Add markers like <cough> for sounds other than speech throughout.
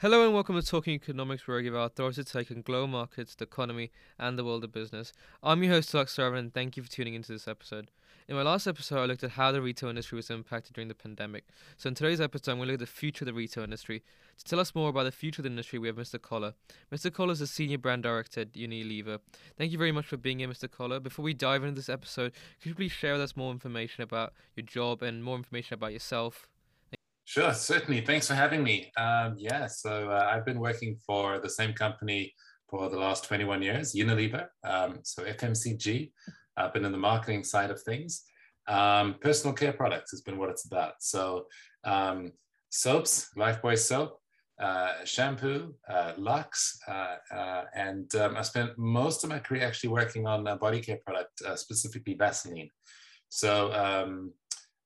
Hello and welcome to Talking Economics, where I give our authoritative take on global markets, the economy, and the world of business. I'm your host, Alex Servan, and thank you for tuning into this episode. In my last episode, I looked at how the retail industry was impacted during the pandemic. So in today's episode, I'm going to look at the future of the retail industry. To tell us more about the future of the industry, we have Mr. Koller. Mr. Koller is a Senior Brand Director at Unilever. Thank you very much for being here, Mr. Koller. Before we dive into this episode, could you please share with us more information about your job and more information about yourself? Sure, certainly. Thanks for having me. Um, yeah, so uh, I've been working for the same company for the last 21 years, Unilever, um, so FMCG. I've been in the marketing side of things. Um, personal care products has been what it's about. So um, soaps, Lifebuoy soap, uh, shampoo, uh, Lux, uh, uh and um, I spent most of my career actually working on body care product, uh, specifically Vaseline. So um,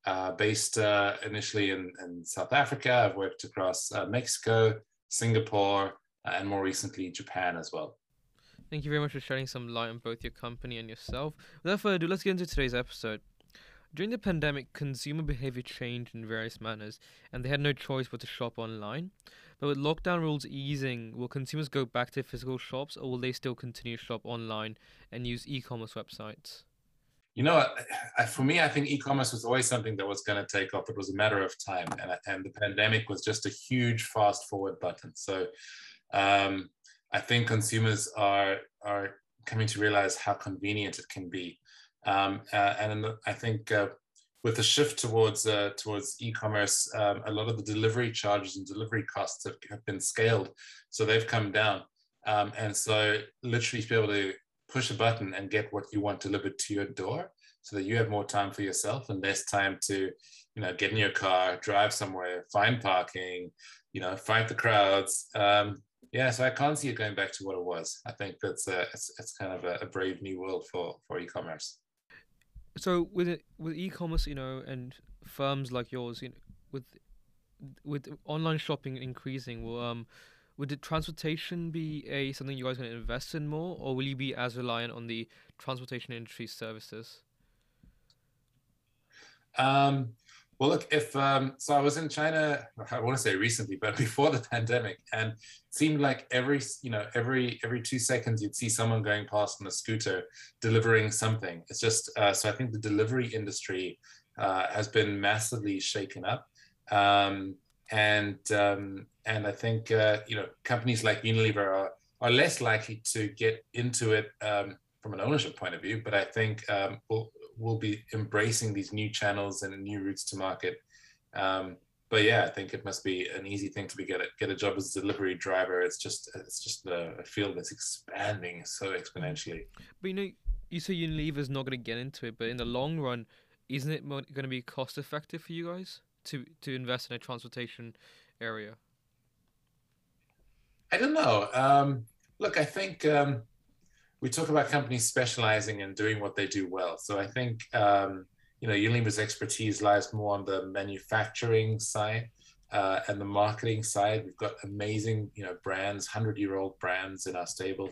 uh, based uh, initially in, in, South Africa. I've worked across uh, Mexico, Singapore, uh, and more recently Japan as well. Thank you very much for shedding some light on both your company and yourself. Without further ado, let's get into today's episode. During the pandemic, consumer behavior changed in various manners, and they had no choice but to shop online. But with lockdown rules easing, will consumers go back to physical shops, or will they still continue to shop online and use e commerce websites? You know, I, for me, I think e-commerce was always something that was going to take off. It was a matter of time, and, and the pandemic was just a huge fast forward button. So, um, I think consumers are are coming to realize how convenient it can be, um, uh, and I think uh, with the shift towards uh, towards e-commerce, um, a lot of the delivery charges and delivery costs have, have been scaled, so they've come down. Um, and so, literally, to be able to push a button and get what you want delivered to your door so that you have more time for yourself and less time to you know get in your car drive somewhere find parking you know fight the crowds. Um, yeah so i can't see it going back to what it was. I think that's a, it's, it's kind of a, a brave new world for for e-commerce. So with it, with e-commerce you know and firms like yours you know, with with online shopping increasing will um would the transportation be a something you guys going to invest in more, or will you be as reliant on the transportation industry services? Um, well, look, if um, so, I was in China. I want to say recently, but <laughs> before the pandemic, and seemed like every you know every every two seconds you'd see someone going past on a scooter delivering something. It's just uh, so I think the delivery industry uh, has been massively shaken up. Um, and um, and I think uh, you know companies like Unilever are are less likely to get into it um, from an ownership point of view, but I think um, we'll we'll be embracing these new channels and new routes to market. Um, but yeah, I think it must be an easy thing to be get a, get a job as a delivery driver. It's just it's just a, field that's expanding so exponentially. But you know, you say Unilever's not going to get into it, but in the long run, isn't it going to be cost effective for you guys? To to invest in a transportation area? I don't know. Um, look, I think um, we talk about companies specializing and doing what they do well. So I think um, you know Unilever's expertise lies more on the manufacturing side uh, and the marketing side. We've got amazing you know brands, hundred year old brands in our stable.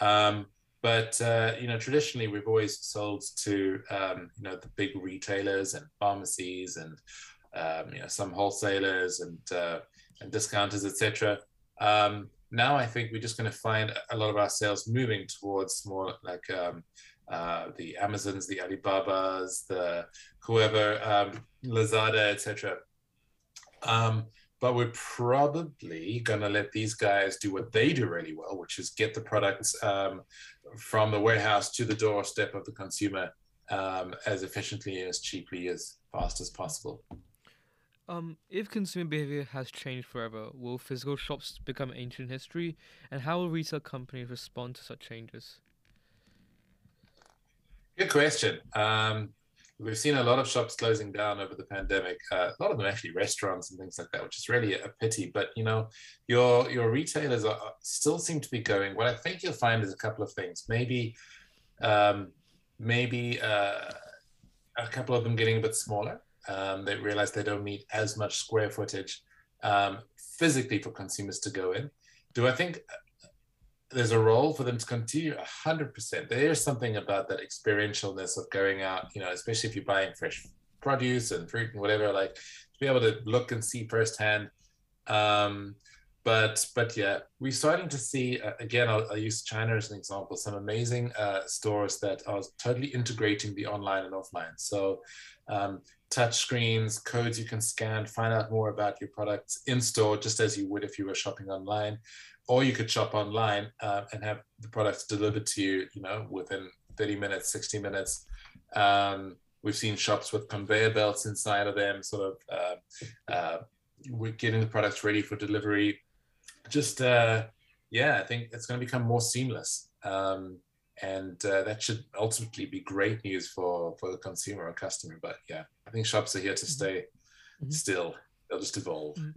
Um, but uh, you know, traditionally we've always sold to um, you know the big retailers and pharmacies and um, you know, some wholesalers and uh, and discounters, etc. Um, now I think we're just going to find a lot of our sales moving towards more like um, uh, the Amazons, the Alibabas, the whoever, um, Lazada, etc. Um, but we're probably going to let these guys do what they do really well, which is get the products um, from the warehouse to the doorstep of the consumer um, as efficiently as cheaply as fast as possible. Um, if consumer behavior has changed forever, will physical shops become ancient history, and how will retail companies respond to such changes? Good question. Um, we've seen a lot of shops closing down over the pandemic. Uh, a lot of them actually restaurants and things like that, which is really a pity. But you know, your your retailers are, still seem to be going. What I think you'll find is a couple of things. Maybe, um, maybe uh, a couple of them getting a bit smaller um, they realize they don't need as much square footage um, physically for consumers to go in. Do I think uh, there's a role for them to continue? 100%. There is something about that experientialness of going out, you know, especially if you're buying fresh produce and fruit and whatever, like to be able to look and see firsthand. Um, but but yeah, we're starting to see uh, again. I'll, I'll, use China as an example. Some amazing uh, stores that are totally integrating the online and offline. So, um, touch screens, codes you can scan, find out more about your products in store, just as you would if you were shopping online, or you could shop online uh, and have the products delivered to you. You know, within 30 minutes, 60 minutes. Um, we've seen shops with conveyor belts inside of them, sort of. Uh, uh, we're getting the products ready for delivery just uh, yeah, I think it's going to become more seamless, um, and uh, that should ultimately be great news for for the consumer or customer. But yeah, I think shops are here to mm-hmm. stay. Mm-hmm. Still, they'll just evolve. Mm-hmm.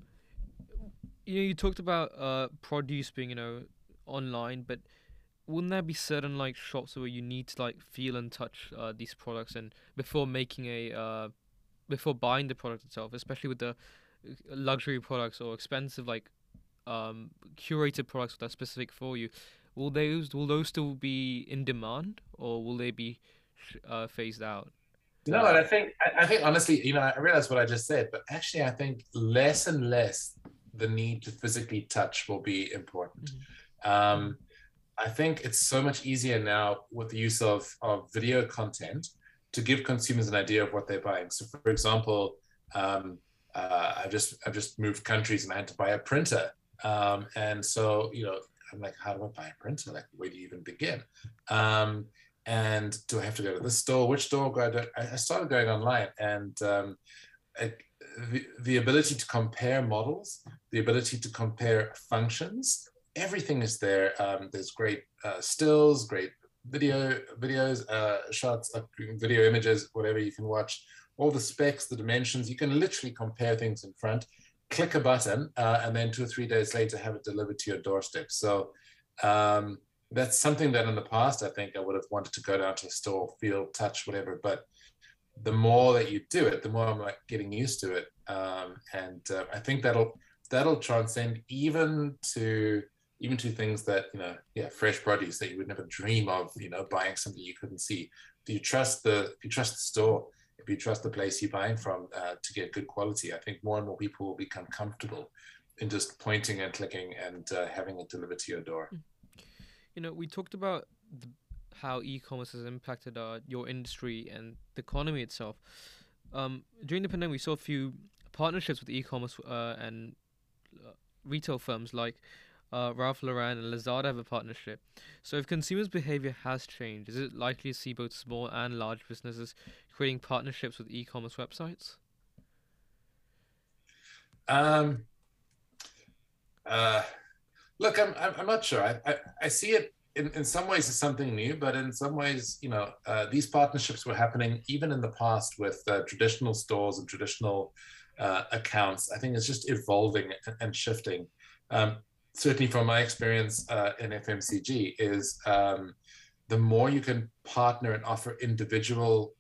You know, you talked about uh, produce being you know online, but wouldn't there be certain like shops where you need to like feel and touch uh, these products and before making a uh, before buying the product itself, especially with the uh, luxury products or expensive like um, curated products that are specific for you, will those will those still be in demand or will they be uh, phased out? No, and I think I, think honestly, you know, I realize what I just said, but actually, I think less and less the need to physically touch will be important. Mm-hmm. Um, I think it's so much easier now with the use of of video content to give consumers an idea of what they're buying. So, for example, um, uh, I've just I've just moved countries and I had to buy a printer um, and so, you know, I'm like, how do I buy a printer? Like, where do you even begin? Um, and do I have to go to this store? Which store go to? I started going online and um, I, the, the ability to compare models, the ability to compare functions, everything is there. Um, there's great uh, stills, great video videos, uh, shots, uh, video images, whatever you can watch, all the specs, the dimensions. You can literally compare things in front click a button, uh, and then two or three days later have it delivered to your doorstep. So um, that's something that in the past I think I would have wanted to go down to a store, feel, touch, whatever. But the more that you do it, the more I'm like getting used to it, um, and uh, I think that'll that'll transcend even to even to things that you know, yeah, fresh produce that you would never dream of, you know, buying something you couldn't see. Do you trust the? If you trust the store, you trust the place you're buying from uh, to get good quality, I think more and more people will become comfortable in just pointing and clicking and uh, having it delivered to your door. Hmm. You know, we talked about the, how e-commerce has impacted your industry and the economy itself. Um, during the pandemic, we saw a few partnerships with e-commerce uh, and uh, retail firms like uh, Ralph Lauren and Lazada have a partnership. So, if consumers' behavior has changed, is it likely to see both small and large businesses creating partnerships with e-commerce websites? Um, uh, look, I'm, I'm not sure. I, I, I see it in, in some ways as something new, but in some ways, you know, uh, these partnerships were happening even in the past with uh, traditional stores and traditional uh, accounts. I think it's just evolving and shifting. Um, certainly from my experience uh, in FMCG is um, the more you can partner and offer individual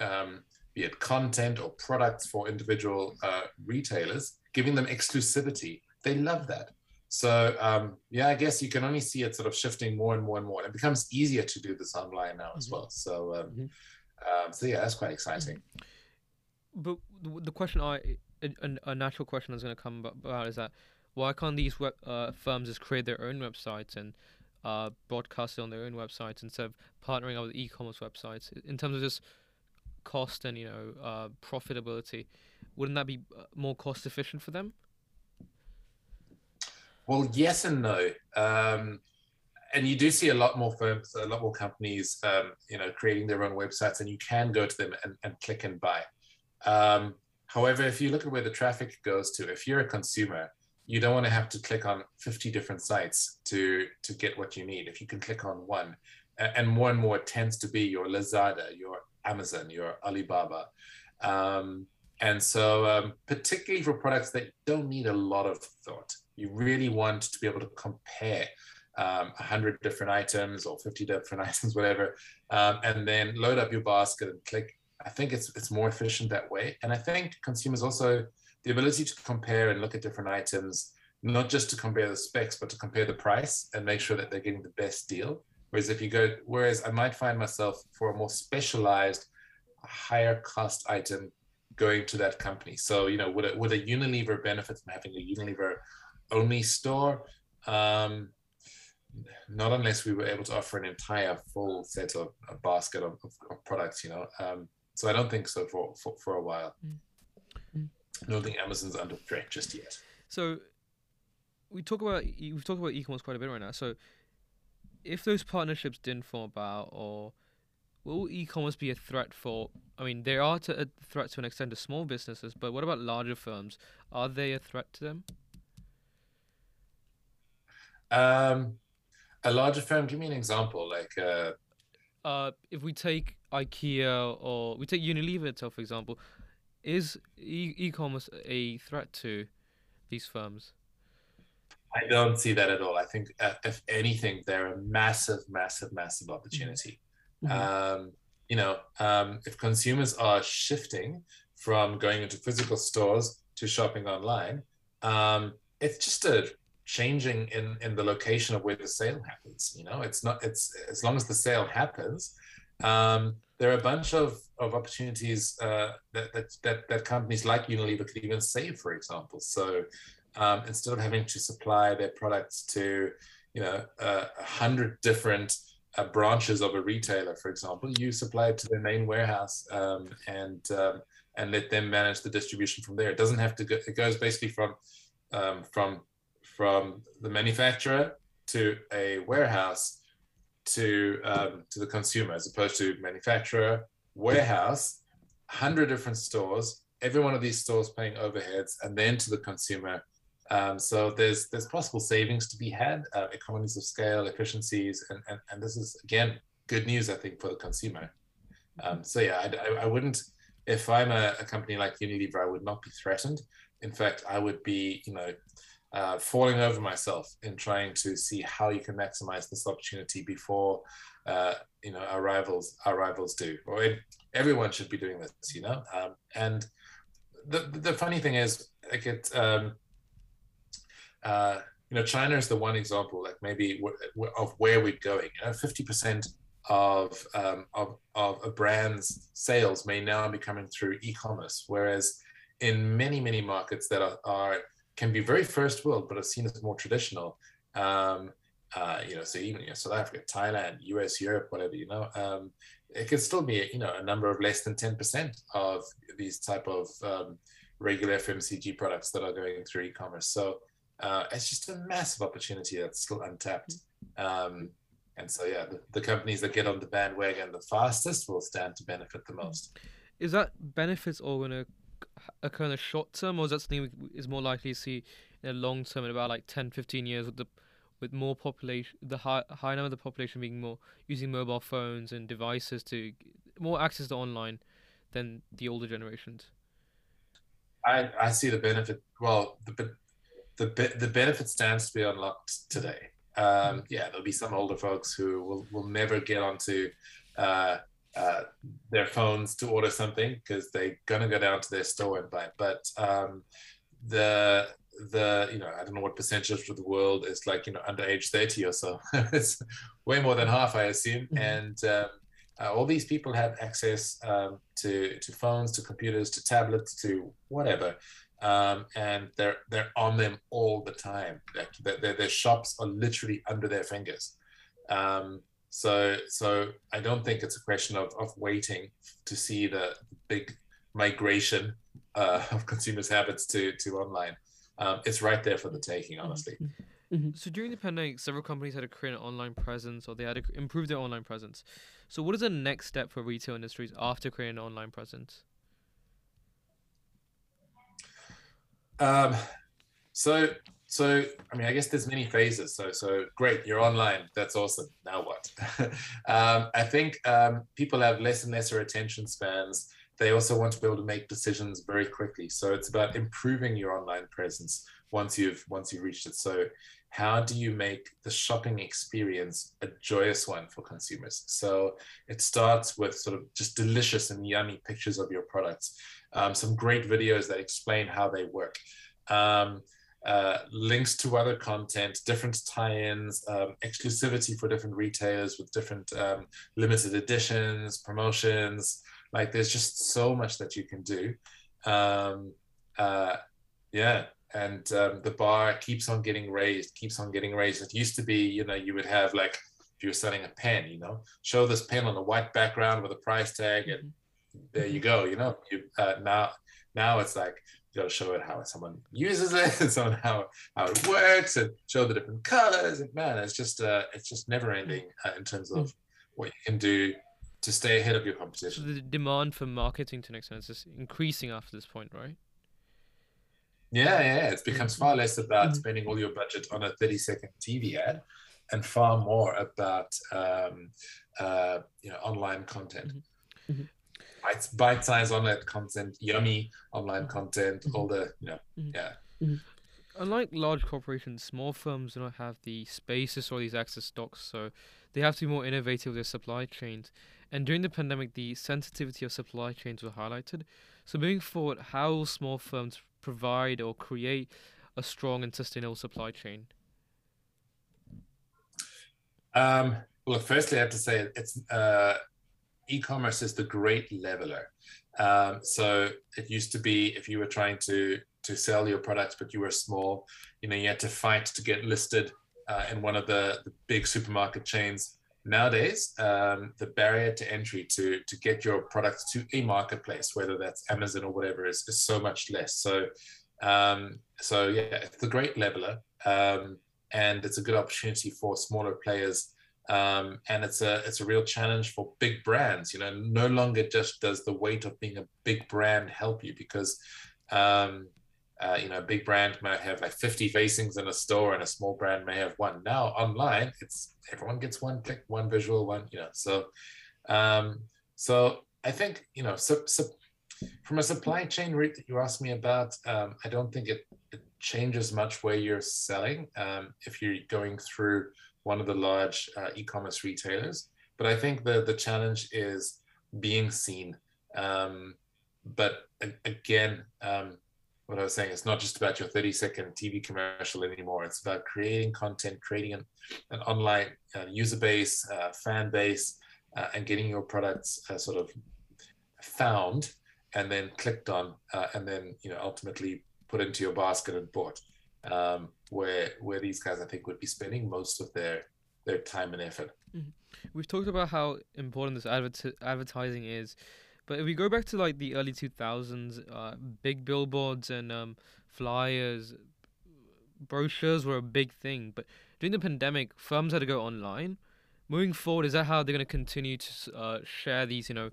um, be it content or products for individual uh, retailers, giving them exclusivity. They love that. So um, yeah, I guess you can only see it sort of shifting more and more and more. And it becomes easier to do this online now as mm-hmm. well. So um, mm-hmm. um, so yeah, that's quite exciting. But the question I a, a natural question that's going to come about is that why can't these web, uh, firms just create their own websites and uh, broadcast it on their own websites instead of partnering up with e-commerce websites? In terms of just cost and you know uh, profitability wouldn't that be uh, more cost efficient for them? Well yes and no. Um, and you do see a lot more firms a lot more companies um, you know creating their own websites and you can go to them and, and click and buy. Um, however if you look at where the traffic goes to if you're a consumer you don't want to have to click on 50 different sites to to get what you need if you can click on one and more and more it tends to be your lazada your Amazon, your Alibaba. Um, and so, um, particularly for products that don't need a lot of thought, you really want to be able to compare um, 100 different items or 50 different <laughs> items, whatever, um, and then load up your basket and click. I think it's it's more efficient that way. And I think consumers also the ability to compare and look at different items, not just to compare the specs, but to compare the price and make sure that they're getting the best deal. Whereas if you go, whereas I might find myself for a more specialized, higher cost item going to that company. So, you know, would a, would a Unilever benefit from having a Unilever only store. Um, not unless we were able to offer an entire full set of a basket of, of, of, products, you know. Um, so I don't think so for for, for a while. Mm. I don't think Amazon's under threat just yet. So we talk about we've talked about e-commerce quite a bit right now. So if those partnerships didn't fall about, or will e-commerce be a threat for? I mean, they are to a threat to an extent to small businesses, but what about larger firms? Are they a threat to them? Um, a larger firm. Give me an example, like. Uh, uh, if we take IKEA or we take Unilever itself, for example, is e- e-commerce a threat to these firms? I don't see that at all. I think, uh, if anything, they're a massive, massive, massive opportunity. Mm-hmm. Um, you know, um, if consumers are shifting from going into physical stores to shopping online, um, it's just a changing in in the location of where the sale happens. You know, it's not. It's as long as the sale happens. Um, there are a bunch of, of opportunities uh, that, that, that, that companies like Unilever could even save, for example. So um, instead of having to supply their products to, you know, a hundred different uh, branches of a retailer, for example, you supply it to their main warehouse um, and um, and let them manage the distribution from there. It doesn't have to go. It goes basically from um, from from the manufacturer to a warehouse to um, to the consumer, as opposed to manufacturer, warehouse, hundred different stores. Every one of these stores paying overheads, and then to the consumer um, so there's there's possible savings to be had, uh, economies of scale, efficiencies, and, and and this is again good news I think for the consumer. Um, so yeah, I, I, wouldn't if I'm a, a, company like Unilever, I would not be threatened. In fact, I would be you know uh, falling over myself in trying to see how you can maximize this opportunity before uh, you know our rivals our rivals do. Or it, everyone should be doing this, you know. Um, and the the funny thing is, like it. Um, uh, you know, China is the one example, like maybe w- of where we're going. You know, fifty percent of, um, of of a brand's sales may now be coming through e-commerce, whereas in many many markets that are, are can be very first world, but are seen as more traditional. Um, uh, you know, so even you know, South Africa, Thailand, US, Europe, whatever, you know, um, it can still be, you know, a number of less than 10% of these type of um, regular FMCG products that are going through e-commerce. So uh, it's just a massive opportunity that's still untapped. Um, and so, yeah, the, the, companies that get on the bandwagon the fastest will stand to benefit the most. Is that benefits all going to occur in the short term, or is that something we is more likely to see in the long term in about like 10, 15 years with the with more population, the high high number of the population being more using mobile phones and devices to more access to online than the older generations? I, I see the benefit. Well, the the the benefit stands to be unlocked today. Um, yeah, there'll be some older folks who will, will never get onto uh, uh, their phones to order something because they're gonna go down to their store and buy it. But um, the the you know I don't know what percentage of the world is like you know under age thirty or so. <laughs> it's way more than half, I assume. Mm-hmm. And um, uh, all these people have access um, to to phones, to computers, to tablets, to whatever um, and they're they're on them all the time. Like their, their shops are literally under their fingers. Um, so so I don't think it's a question of, of waiting to see the big migration uh, <laughs> of consumers' habits to to online. Um, it's right there for the taking, honestly. Mm-hmm. mm-hmm. So during the pandemic, several companies had to create an online presence, or they had to improve their online presence. So what is the next step for retail industries after creating an online presence? Um, so, so I mean, I guess there's many phases. So, so great, you're online. That's awesome. Now what? <laughs> um, I think um, people have less and lesser attention spans. They also want to be able to make decisions very quickly. So it's about improving your online presence once you've once you've reached it. So how do you make the shopping experience a joyous one for consumers? So it starts with sort of just delicious and yummy pictures of your products um, some great videos that explain how they work. Um, uh, links to other content, different tie-ins, um, exclusivity for different retailers with different um, limited editions, promotions. Like there's just so much that you can do. Um, uh, yeah, and um, the bar keeps on getting raised, keeps on getting raised. It used to be, you know, you would have like if you were selling a pen, you know, show this pen on a white background with a price tag, and mm-hmm. there you go. You know, you uh, now now it's like you got to show it how someone uses it <laughs> and so how how it works and show the different colors. And man, it's just uh, it's just never ending uh, in terms of what you can do to stay ahead of your competition. So the demand for marketing to an extent is increasing after this point, right? Yeah, yeah. It becomes mm-hmm. far less about mm-hmm. spending all your budget on a 30 second TV ad and far more about um, uh, you know online content. Mm-hmm. mm-hmm. Bite, bite-sized online content, yummy online mm-hmm. content, mm-hmm. all the you know, yeah. Unlike large corporations, small firms do not have the spaces or these access stocks, so they have to be more innovative with their supply chains. And during the pandemic, the sensitivity of supply chains was highlighted. So moving forward, how will small firms provide or create a strong and sustainable supply chain? Um, well, firstly, I have to say it's uh, e-commerce is the great leveler. Um, so it used to be if you were trying to to sell your products, but you were small, you know, you had to fight to get listed uh, in one of the, the big supermarket chains. Nowadays, um, the barrier to entry to to get your products to a marketplace, whether that's Amazon or whatever, is, is so much less. So, um, so yeah, it's the great leveler, um, and it's a good opportunity for smaller players. Um, and it's a it's a real challenge for big brands. You know, no longer just does the weight of being a big brand help you because um, uh, you know, a big brand might have like 50 facings in a store and a small brand may have one. Now online, it's everyone gets one click, one visual, one, you know. So, um, so I think, you know, so, so from a supply chain route that you asked me about, um, I don't think it, it, changes much where you're selling um, if you're going through one of the large uh, e-commerce retailers. But I think the the challenge is being seen. Um, but again, um, what I was saying, it's not just about your 30 second TV commercial anymore. It's about creating content, creating an, an online uh, user base, uh, fan base, uh, and getting your products uh, sort of found and then clicked on, uh, and then you know ultimately put into your basket and bought. Um, where where these guys I think would be spending most of their their time and effort. Mm-hmm. We've talked about how important this adver- advertising is but if we go back to like the early 2000s, uh, big billboards and um, flyers, brochures were a big thing. But during the pandemic, firms had to go online. Moving forward, is that how they're going to continue to uh, share these, you know,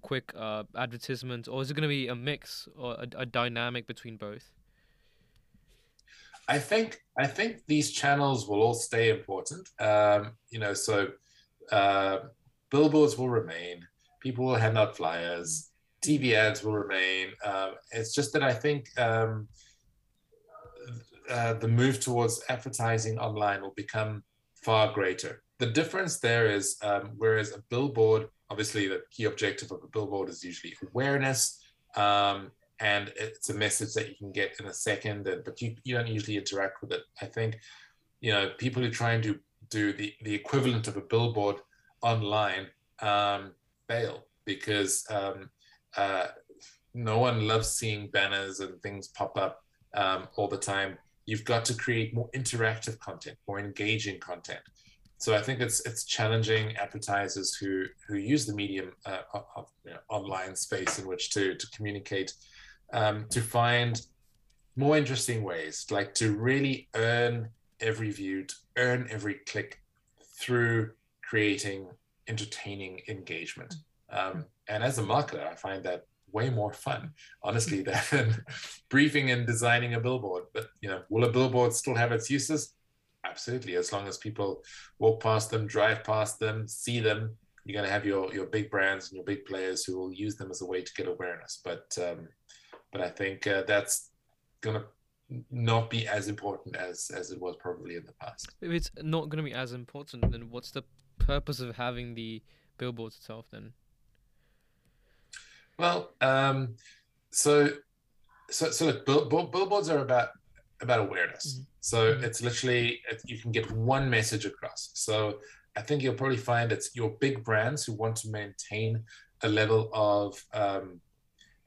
quick uh, advertisements, or is it going to be a mix or a, a dynamic between both? I think I think these channels will all stay important. Um, you know, so uh, billboards will remain people will hand out flyers. TV ads will remain. Um, it's just that I think um, uh, the move towards advertising online will become far greater. The difference there is, um, whereas a billboard, obviously, the key objective of a billboard is usually awareness, um, and it's a message that you can get in a second, and, but you, you don't usually interact with it. I think, you know, people who try and do do the the equivalent of a billboard online um, fail because um, uh, no one loves seeing banners and things pop up um, all the time. You've got to create more interactive content, more engaging content. So I think it's it's challenging advertisers who who use the medium uh, of you know, online space in which to to communicate um, to find more interesting ways, like to really earn every view, to earn every click through creating entertaining engagement. Um, and as a marketer, I find that way more fun, honestly, <laughs> than briefing and designing a billboard. But you know, will a billboard still have its uses? Absolutely, as long as people walk past them, drive past them, see them, you're going to have your your big brands and your big players who will use them as a way to get awareness. But um, but I think uh, that's going to not be as important as as it was probably in the past. If it's not going to be as important, then what's the purpose of having the billboards itself then? Well, um, so so so look, bill, bill, billboards are about about awareness. Mm-hmm. So mm-hmm. it's literally you can get one message across. So I think you'll probably find it's your big brands who want to maintain a level of um,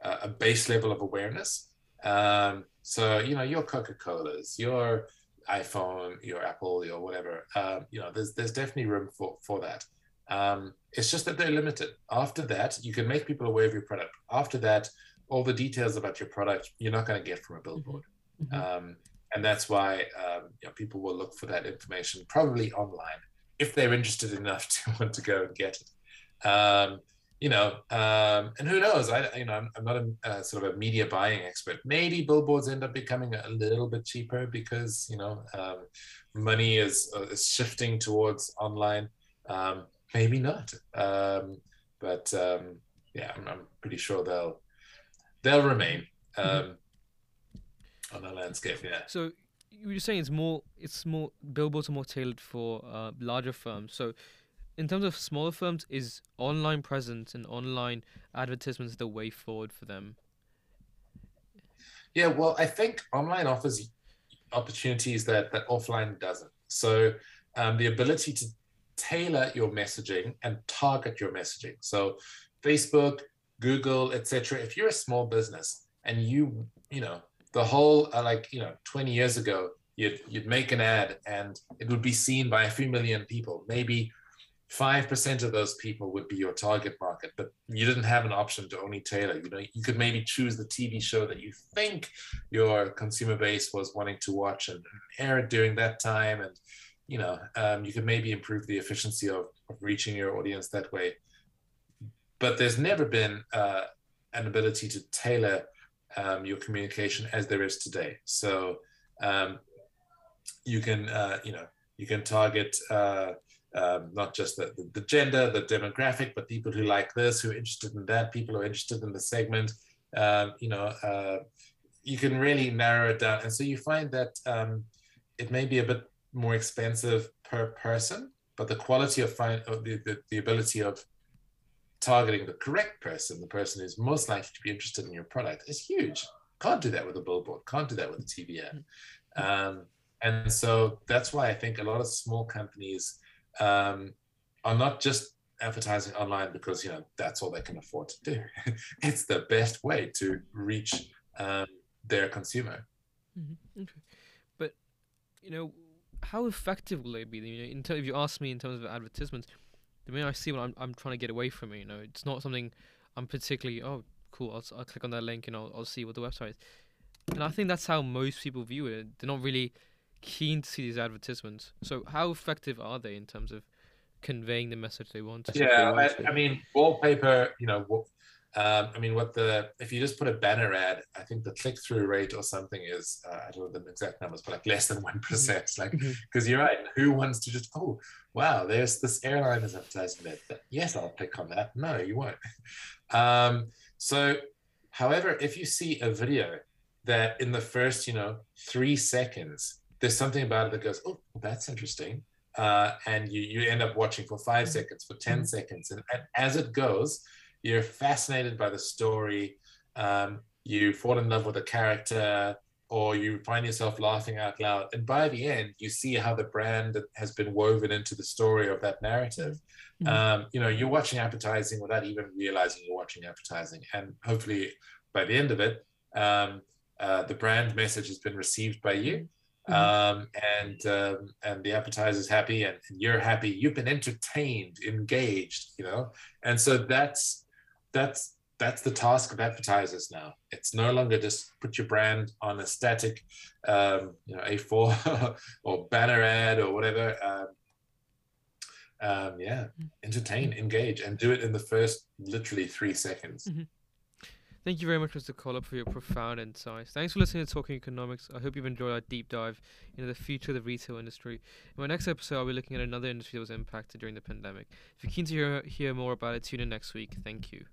a base level of awareness. Um, so you know your Coca Colas, your iPhone, your Apple, your whatever. Um, you know, there's there's definitely room for for that. Um, it's just that they're limited. After that, you can make people aware of your product. After that, all the details about your product you're not going to get from a billboard. Mm-hmm. Um, and that's why um, you know, people will look for that information probably online if they're interested enough <laughs> to want to go and get it. Um, you know, um, and who knows? I, you know, I'm, I'm not a, a, sort of a media buying expert. Maybe billboards end up becoming a little bit cheaper because you know um, money is, uh, is shifting towards online. Um, maybe not, um, but um, yeah, I'm, I'm, pretty sure they'll they'll remain mm-hmm. Um, on the landscape. Yeah. So you were saying it's more it's more billboards are more tailored for uh, larger firms. So in terms of smaller firms, is online presence and online advertisements the way forward for them? Yeah, well, I think online offers opportunities that that offline doesn't. So um, the ability to tailor your messaging and target your messaging. So Facebook, Google, etc. If you're a small business and you, you know, the whole uh, like you know 20 years ago, you'd you'd make an ad and it would be seen by a few million people, maybe 5% of those people would be your target market, but you didn't have an option to only tailor. You know, you could maybe choose the TV show that you think your consumer base was wanting to watch and air it during that time. And, you know, um, you could maybe improve the efficiency of, of, reaching your audience that way. But there's never been uh, an ability to tailor um, your communication as there is today. So um, you can, uh, you know, you can target, uh, um, not just the, the, gender, the demographic, but people who like this, who are interested in that, people who are interested in the segment. Um, you know, uh, you can really narrow it down. And so you find that um, it may be a bit more expensive per person, but the quality of find the, the, the ability of targeting the correct person, the person who's most likely to be interested in your product, is huge. Can't do that with a billboard. Can't do that with a TV ad. Hmm. Um, and so that's why I think a lot of small companies um, are not just advertising online because you know that's all they can afford to do. <laughs> it's the best way to reach um, their consumer. Mm-hmm. Okay, but you know, how effective will they be? You know, in if you ask me in terms of advertisements, the minute I see what I'm, I'm trying to get away from it. You know, it's not something I'm particularly oh cool. I'll, I'll click on that link and I'll, I'll see what the website is. And I think that's how most people view it. They're not really keen to see these advertisements. So how effective are they in terms of conveying the message they want? To yeah, I, I, mean, wallpaper. You know, um, I mean, what the if you just put a banner ad, I think the click through rate or something is uh, I don't know the exact numbers, but like less than one percent. Mm-hmm. Like, because mm-hmm. you're right. Who wants to just oh wow, there's this airline is advertising that, that. Yes, I'll click on that. No, you won't. Um, so, however, if you see a video that in the first you know three seconds there's something about it that goes, oh, that's interesting. Uh, and you, you end up watching for 5 mm-hmm. seconds, for 10 mm-hmm. seconds. And, and, as it goes, you're fascinated by the story. Um, you fall in love with a character, or you find yourself laughing out loud. And by the end, you see how the brand has been woven into the story of that narrative. Mm-hmm. Um, you know, you're watching advertising without even realizing you're watching advertising. And hopefully, by the end of it, um, uh, the brand message has been received by you. Um, and um, and the advertiser's happy and, and, you're happy. You've been entertained engaged you know? And so that's that's that's the task of advertisers now. It's no longer just put your brand on a static um, you know a4 <laughs> or banner ad or whatever. Um, um, yeah mm-hmm. entertain engage and do it in the first literally three seconds. Mm-hmm. Thank you very much, Mr. Collop, for your profound insights. Thanks for listening to Talking Economics. I hope you've enjoyed our deep dive into the future of the retail industry. In my next episode, I'll be looking at another industry that was impacted during the pandemic. If you're keen to hear, hear more about it, tune in next week. Thank you.